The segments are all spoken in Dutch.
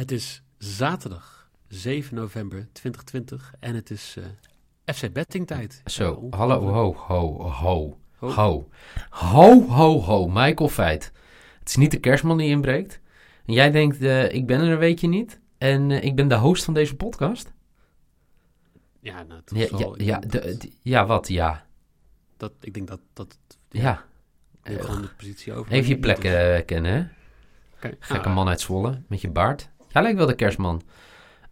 Het is zaterdag 7 november 2020 en het is eh, FC Betting tijd. Zo, hallo, ho, ho, ho, ho. Ho, ho, ho, Michael Feit. Het is niet de kerstman die inbreekt. En jij denkt, eh, ik ben er een weekje niet. En eh, ik ben de host van deze podcast. Ja, nou, Ja, ja, ja, de- de- ja wat, ja. dat, ik denk dat... dat Ja, gewoon de positie over. even je plek kennen, hè. Oké, Gekke nou, man uit Zwolle, met je baard. Jij lijkt wel de kerstman.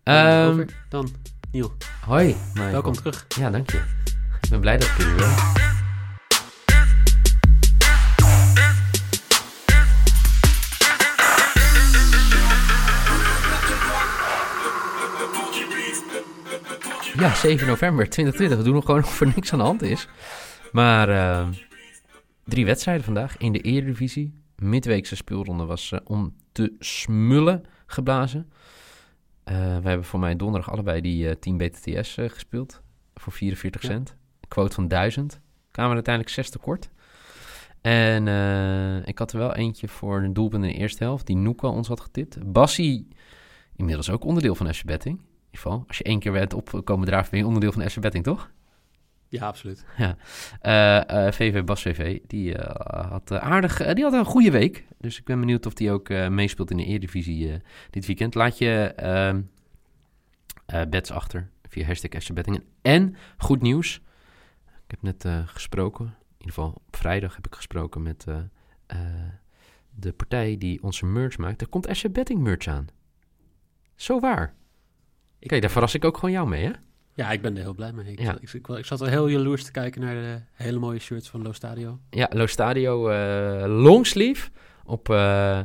Ehm, over. Dan, Niel, hoi, welkom terug. Ja, dank je. Ik ben blij dat ik er ben. Ja, 7 november 2020. We doen nog gewoon of er niks aan de hand is. Maar eh, drie wedstrijden vandaag in de Eredivisie. Midweekse speelronde was eh, om te smullen geblazen. Eh, we hebben voor mij donderdag allebei die eh 10 BTTS eh, gespeeld. Voor 44 Ja. cent. Quote van 1000. Kwamen uiteindelijk 6 tekort. En ik had er wel eentje voor een doelpunt in de eerste helft. Die Noeka ons had getipt. Bassie, inmiddels ook onderdeel van FC Betting. In ieder geval, als je één keer bent opkomen draven, ben je onderdeel van FC Betting, toch? Ja, absoluut. Eh, eh, VV Bas VV, die eh, had eh, aardig, eh, die had een goede week. Dus ik ben benieuwd of die ook eh, meespeelt in de Eredivisie eh, dit weekend. Laat je ehm, eh, bets achter via hashtag FC Bettingen. En goed nieuws, ik heb net eh, gesproken, in ieder geval op vrijdag heb ik gesproken met eh, eh, de partij die onze merch maakt. Er komt FC Betting merch aan. Zo waar. Oké, daar verras ik ook gewoon jou mee, hè? Ja, ik ben er heel blij mee. Ik, Ja. ik, ik, ik zat er heel jaloers te kijken naar de hele mooie shirts van Lo Stadio. Ja, Lo Stadio eh longsleeve op, eh,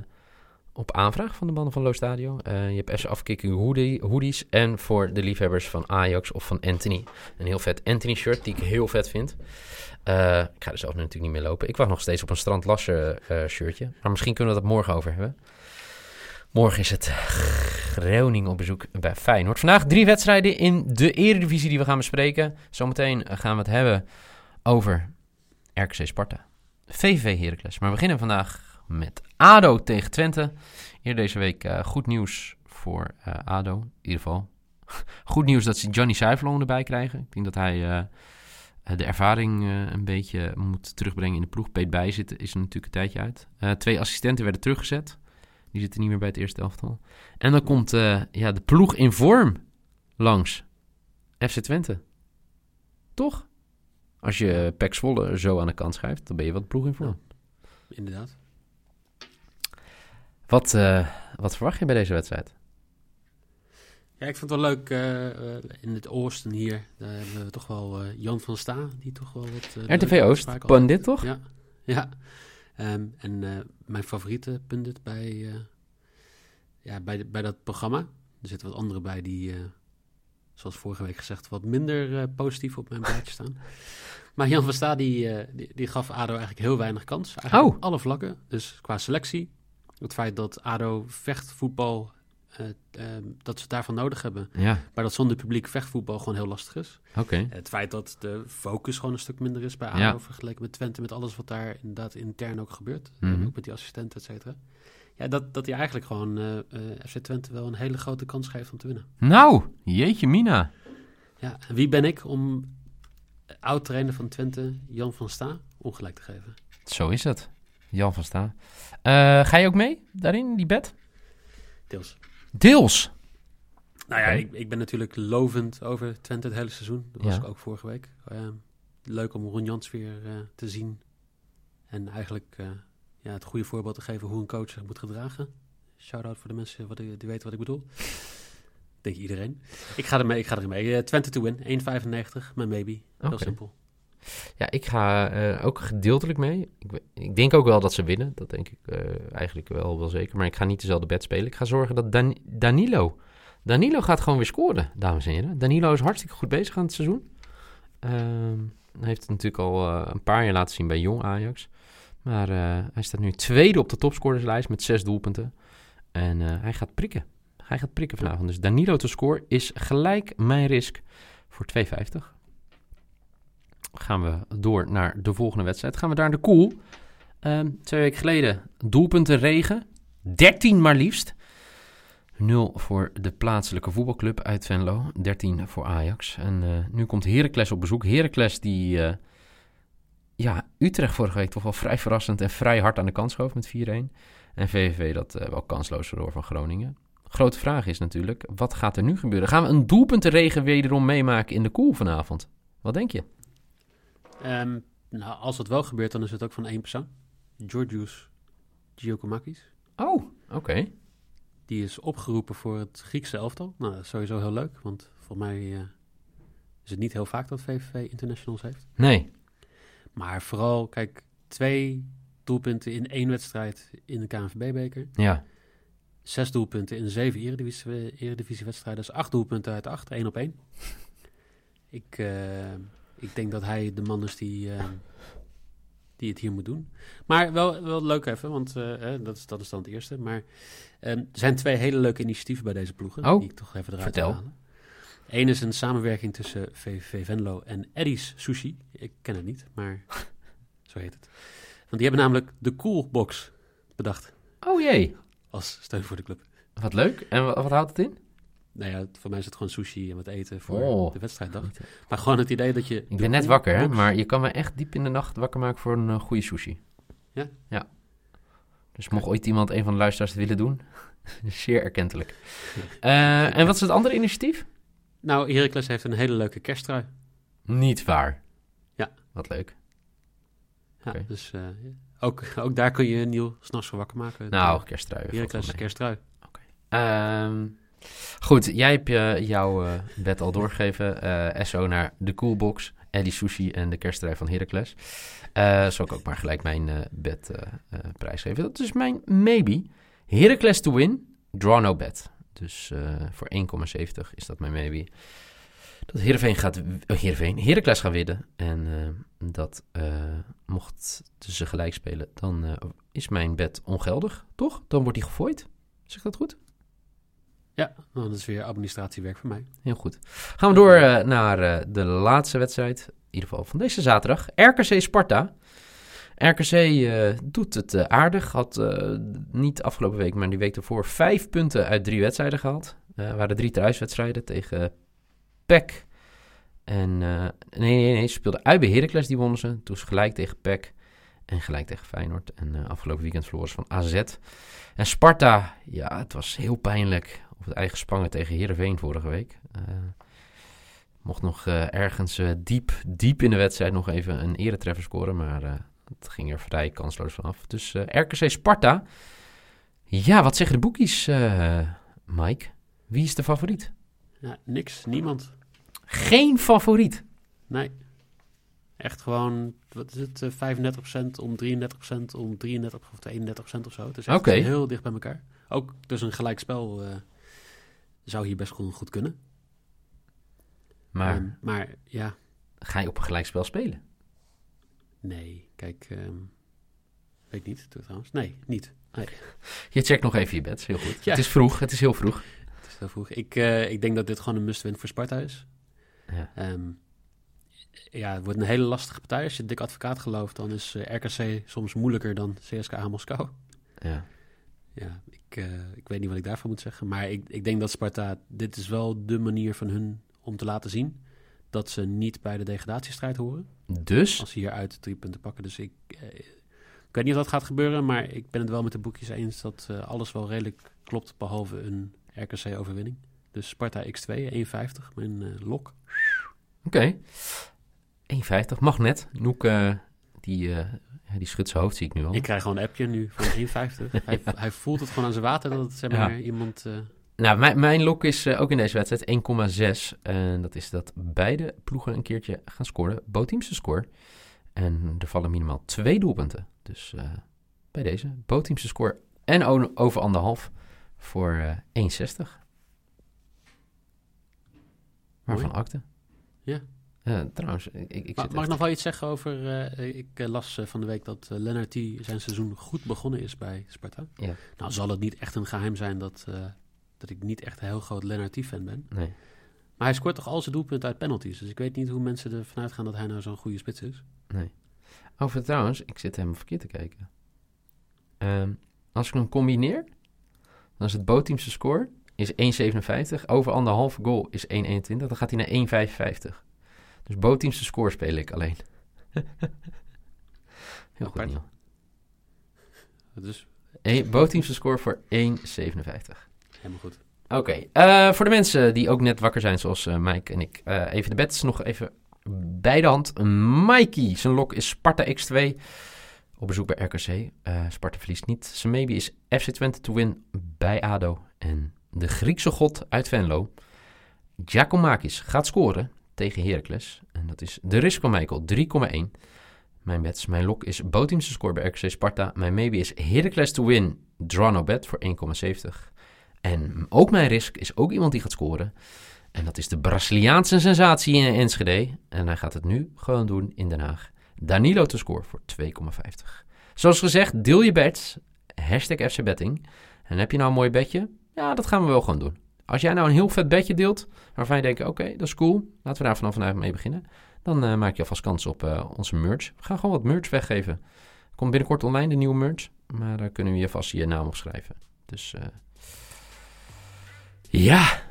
op aanvraag van de mannen van Lo Stadio. Eh, je hebt FC Afkikking hoodie, hoodies en voor de liefhebbers van Ajax of van Anthony. Een heel vet Anthony shirt die ik heel vet vind. Ik ga er zelf natuurlijk niet meer lopen. Ik wacht nog steeds op een Strand Lassen eh, shirtje. Maar misschien kunnen we dat morgen over hebben. Morgen is het Groningen op bezoek bij Feyenoord. Vandaag drie wedstrijden in de Eredivisie die we gaan bespreken. Zometeen gaan we het hebben over RKC Sparta. VV Heracles. Maar we beginnen vandaag met ADO tegen Twente. Eerder deze week eh, goed nieuws voor eh, ADO. In ieder geval. goed nieuws dat ze Johnny Zuiverloon erbij krijgen. Ik denk dat hij eh, de ervaring een beetje moet terugbrengen in de ploeg. Peet bij zitten is er natuurlijk een tijdje uit. Twee assistenten werden teruggezet. Die zitten niet meer bij het eerste elftal. En dan komt eh, ja, de ploeg in vorm langs. FC Twente. Toch? Als je Pek Zwolle zo aan de kant schrijft, dan ben je wat ploeg in vorm. Inderdaad. Wat, eh, wat verwacht je bij deze wedstrijd? Ja, ik vond het wel leuk eh, in het oosten hier. Daar hebben we toch wel Jan van Sta, die toch wel wat... RTV Oost, heeft. toch? Ja, ja. Ehm, en eh, mijn favoriete pundit bij, eh, ja, bij, bij dat programma. Er zitten wat anderen bij die, eh, zoals vorige week gezegd, wat minder positief op mijn blaadje staan. Maar Jan van Sta, die, die, die gaf ADO eigenlijk heel weinig kans. Eigenlijk Oh. op alle vlakken. Dus qua selectie, het feit dat ADO vechtvoetbal, eh, ehm, dat ze daarvan nodig hebben. Ja, Maar dat zonder publiek vechtvoetbal gewoon heel lastig is. oké. Het feit dat de focus gewoon een stuk minder is bij ADO Ja. vergeleken met Twente, met alles wat daar inderdaad intern ook gebeurt. Mhm. Ook met die assistenten, et cetera. Ja, dat, dat hij eigenlijk gewoon eh, eh, FC Twente wel een hele grote kans geeft om te winnen. Nou, jeetje mina. Ja, en wie ben ik om oud-trainer van Twente, Jan van Sta, ongelijk te geven? Zo is het. Jan van Sta. Eh, ga je ook mee daarin, die bed? Deels. Deels. Nou ja, ik, ik ben natuurlijk lovend over Twente het hele seizoen. Dat was Ja. ik ook vorige week. Eh, leuk om Ron Jans weer eh, te zien. En eigenlijk eh, ja, het goede voorbeeld te geven hoe een coach zich moet gedragen. Shout-out voor de mensen wat, die weten wat ik bedoel. Denk iedereen. Ik ga ermee. Ik ga ermee. Eh, Twente to win. 1,95 met maybe. Heel simpel. Ja, ik ga eh, ook gedeeltelijk mee. Ik, ik denk ook wel dat ze winnen. Dat denk ik eh, eigenlijk wel, wel zeker. Maar ik ga niet dezelfde bed spelen. Ik ga zorgen dat Dan- Danilo... Danilo gaat gewoon weer scoren, dames en heren. Danilo is hartstikke goed bezig aan het seizoen. Ehm, hij heeft het natuurlijk al eh, een paar jaar laten zien bij Jong Ajax. Maar hij staat nu tweede op de topscorerslijst met zes doelpunten. En hij gaat prikken. Hij gaat prikken vanavond. Dus Danilo te scoren is gelijk mijn risk voor 2,50 gaan we door naar de volgende wedstrijd. Gaan we daar de koel. Ehm, twee weken geleden doelpunten regen. 13 maar liefst. 0 voor de plaatselijke voetbalclub uit Venlo. 13 voor Ajax. En eh, nu komt Heracles op bezoek. Heracles die eh, ja, Utrecht vorige week toch wel vrij verrassend en vrij hard aan de kant schoof met 4-1. En VVV dat eh, wel kansloos verloor van Groningen. Grote vraag is natuurlijk, wat gaat er nu gebeuren? Gaan we een doelpuntenregen wederom meemaken in de koel vanavond? Wat denk je? Ehm, nou, als dat wel gebeurt, dan is het ook van één persoon. Georgios Giacomakis. Oh, oké. Die is opgeroepen voor het Griekse elftal. Nou, dat is sowieso heel leuk, want voor mij eh, is het niet heel vaak dat VVV internationals heeft. Nee. Maar vooral, kijk, twee doelpunten in één wedstrijd in de KNVB-beker. Ja. Zes doelpunten in zeven eredivisie, eredivisiewedstrijden. Dus acht doelpunten uit acht, één op één. Ik, eh, ik denk dat hij de man is die, eh, die het hier moet doen. Maar wel, wel leuk even, want eh, dat, is, dat is dan het eerste. Maar ehm, er zijn twee hele leuke initiatieven bij deze ploegen. Oh, die ik toch even eruit vertel. halen. Eén is een samenwerking tussen VVV Venlo en Eddie's Sushi. Ik ken het niet, maar zo heet het. Want die hebben namelijk de Coolbox bedacht Oh jee, als steun voor de club. wat leuk. En wa- wat houdt het in? Nou ja, voor mij is het gewoon sushi en wat eten voor Oh. de wedstrijddag. Maar gewoon het idee dat je... Ik ben net wakker, hè? Maar je kan me echt diep in de nacht wakker maken voor een eh, goede sushi. Ja? Ja. Dus mocht ooit iemand, een van de luisteraars, het willen doen, zeer erkentelijk. Eh, en wat is het andere initiatief? Nou, Heracles heeft een hele leuke kersttrui. Niet waar. Ja. Wat leuk. Ja, Oké. Dus eh, ook, ook daar kun je Niel s'nachts voor wakker maken. Nou, kersttrui. Heracles wel mee. kersttrui. Ehm, goed, jij hebt je, jouw eh, bed al doorgegeven. eh, SO naar de Coolbox, Eddie Sushi en de kersttrui van Heracles. Eh zal ik ook maar gelijk mijn eh, bed eh, eh, prijsgeven. Dat is mijn maybe. Heracles to win, draw no bet. Dus eh, voor 1,70 is dat mijn maybe. Dat Heerenveen gaat, uh, Heerenveen, Heracles gaat winnen. En eh, dat eh, mocht ze gelijk spelen, dan eh, is mijn bed ongeldig, toch? Dan wordt die gefooid. Zeg dat goed? Ja, nou, dat is weer administratiewerk voor mij. Heel goed. Gaan we door eh, naar eh, de laatste wedstrijd. In ieder geval van deze zaterdag. RKC Sparta. RKC eh, doet het aardig. Had niet afgelopen week, maar die week ervoor vijf punten uit drie wedstrijden gehaald. Waren drie thuiswedstrijden tegen PEC. En nee, nee, nee, ze speelden uit bij Heracles, die wonnen ze. Toen ze gelijk tegen PEC en gelijk tegen Feyenoord. En afgelopen weekend verloren ze van AZ. En Sparta, ja, het was heel pijnlijk op het eigen spangen tegen Heerenveen vorige week. Eh, mocht nog eh, ergens eh, diep, diep in de wedstrijd nog even een eretreffer scoren, maar het ging er vrij kansloos vanaf. Dus RKC Sparta. Ja, wat zeggen de boekies, Mike? Wie is de favoriet? Ja, niks, niemand. Geen favoriet. Nee. Echt gewoon, wat is het, eh, 35% om 33% om 33 of 32% of zo. Het is echt heel dicht bij elkaar. Ook dus een gelijkspel eh zou hier best goed, goed kunnen. Maar Ehm, maar ja, ga je op een gelijkspel spelen? nee. Kijk, ehm, weet niet trouwens. Nee, niet. Nee, Je checkt nog even je bed, heel goed. Ja. Het is vroeg, het is heel vroeg. het is heel vroeg. Ik, eh, ik denk dat dit gewoon een must-win voor Sparta is. Ja. Ehm, ja, het wordt een hele lastige partij. Als je Dick Advocaat gelooft, dan is eh, RKC soms moeilijker dan CSKA Moskou. Ja. Ja, ik, eh, ik weet niet wat ik daarvan moet zeggen. Maar ik, ik denk dat Sparta, dit is wel de manier van hun om te laten zien dat ze niet bij de degradatiestrijd horen. Dus, Als ze hieruit drie punten pakken. Dus ik, eh, ik weet niet of dat gaat gebeuren, maar ik ben het wel met de boekjes eens dat eh, alles wel redelijk klopt, behalve een RKC-overwinning. Dus Sparta X2, 1,50, mijn lok. oké. 1,50, mag net. Noek, die, ja, die schudt zijn hoofd, zie ik nu al. Ik krijg gewoon een appje nu van 1,50. hij, hij voelt het gewoon aan zijn water dat het zeg maar, Ja. iemand... eh, Nou, mijn, mijn lok is eh, ook in deze wedstrijd 1,6. En dat is dat beide ploegen een keertje gaan scoren. Bootteamse score. En er vallen minimaal twee doelpunten. Dus bij deze, Bootteamse score en over anderhalf voor eh 1,60. Waarvan Mooi. akte? Ja. Trouwens, ik, ik, ik Ma- zit mag ik nog wel iets zeggen over... eh, ik eh, las eh, van de week dat Lennart zijn seizoen goed begonnen is bij Sparta. Ja. Nou zal het niet echt een geheim zijn dat, dat ik niet echt een heel groot Lennart T-fan ben. Nee. Maar hij scoort toch al zijn doelpunten uit penalties. Dus ik weet niet hoe mensen ervan uitgaan dat hij nou zo'n goede spits is. Over trouwens, ik zit helemaal verkeerd te kijken. Ehm, als ik hem combineer, dan is het bootteamse score is 1,57. Over anderhalve goal is 1,21. Dan gaat hij naar 1,55. Dus bootteams score speel ik alleen. Heel goed. Niel. Dus bootteams score voor 1,57. helemaal goed. Oké, eh, voor de mensen die ook net wakker zijn, zoals eh, Mike en ik, eh, even de bets nog even bij de hand. Mikey, zijn lok is Sparta X2 op bezoek bij RKC. Sparta verliest niet. Zijn maybe is FC Twente to win bij ADO. En de Griekse god uit Venlo, Giacomakis, gaat scoren tegen Heracles. En dat is de van Michael, 3,1. Mijn bets, mijn lok is Boteams te scoren bij RKC Sparta. Mijn maybe is Heracles to win, draw no bet voor 1,70. En ook mijn risk is ook iemand die gaat scoren. En dat is de Braziliaanse sensatie in Enschede. En hij gaat het nu gewoon doen in Den Haag. Danilo te scoren voor 2,50. Zoals gezegd, deel je bets. Hashtag FC Betting. En heb je nou een mooi bedje? Ja, dat gaan we wel gewoon doen. Als jij nou een heel vet bedje deelt, waarvan je denkt, oké, dat is cool. Laten we daar vanaf vandaag mee beginnen. Dan eh, maak je alvast kans op eh, onze merch. We gaan gewoon wat merch weggeven. Komt binnenkort online, de nieuwe merch. Maar daar kunnen we je vast je naam op schrijven. Dus eh, ja,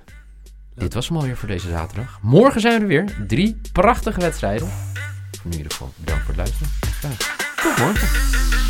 dit was hem alweer voor deze zaterdag. Morgen zijn we er weer. Drie prachtige wedstrijden. In ieder geval bedankt voor het luisteren. Graag. Tot morgen.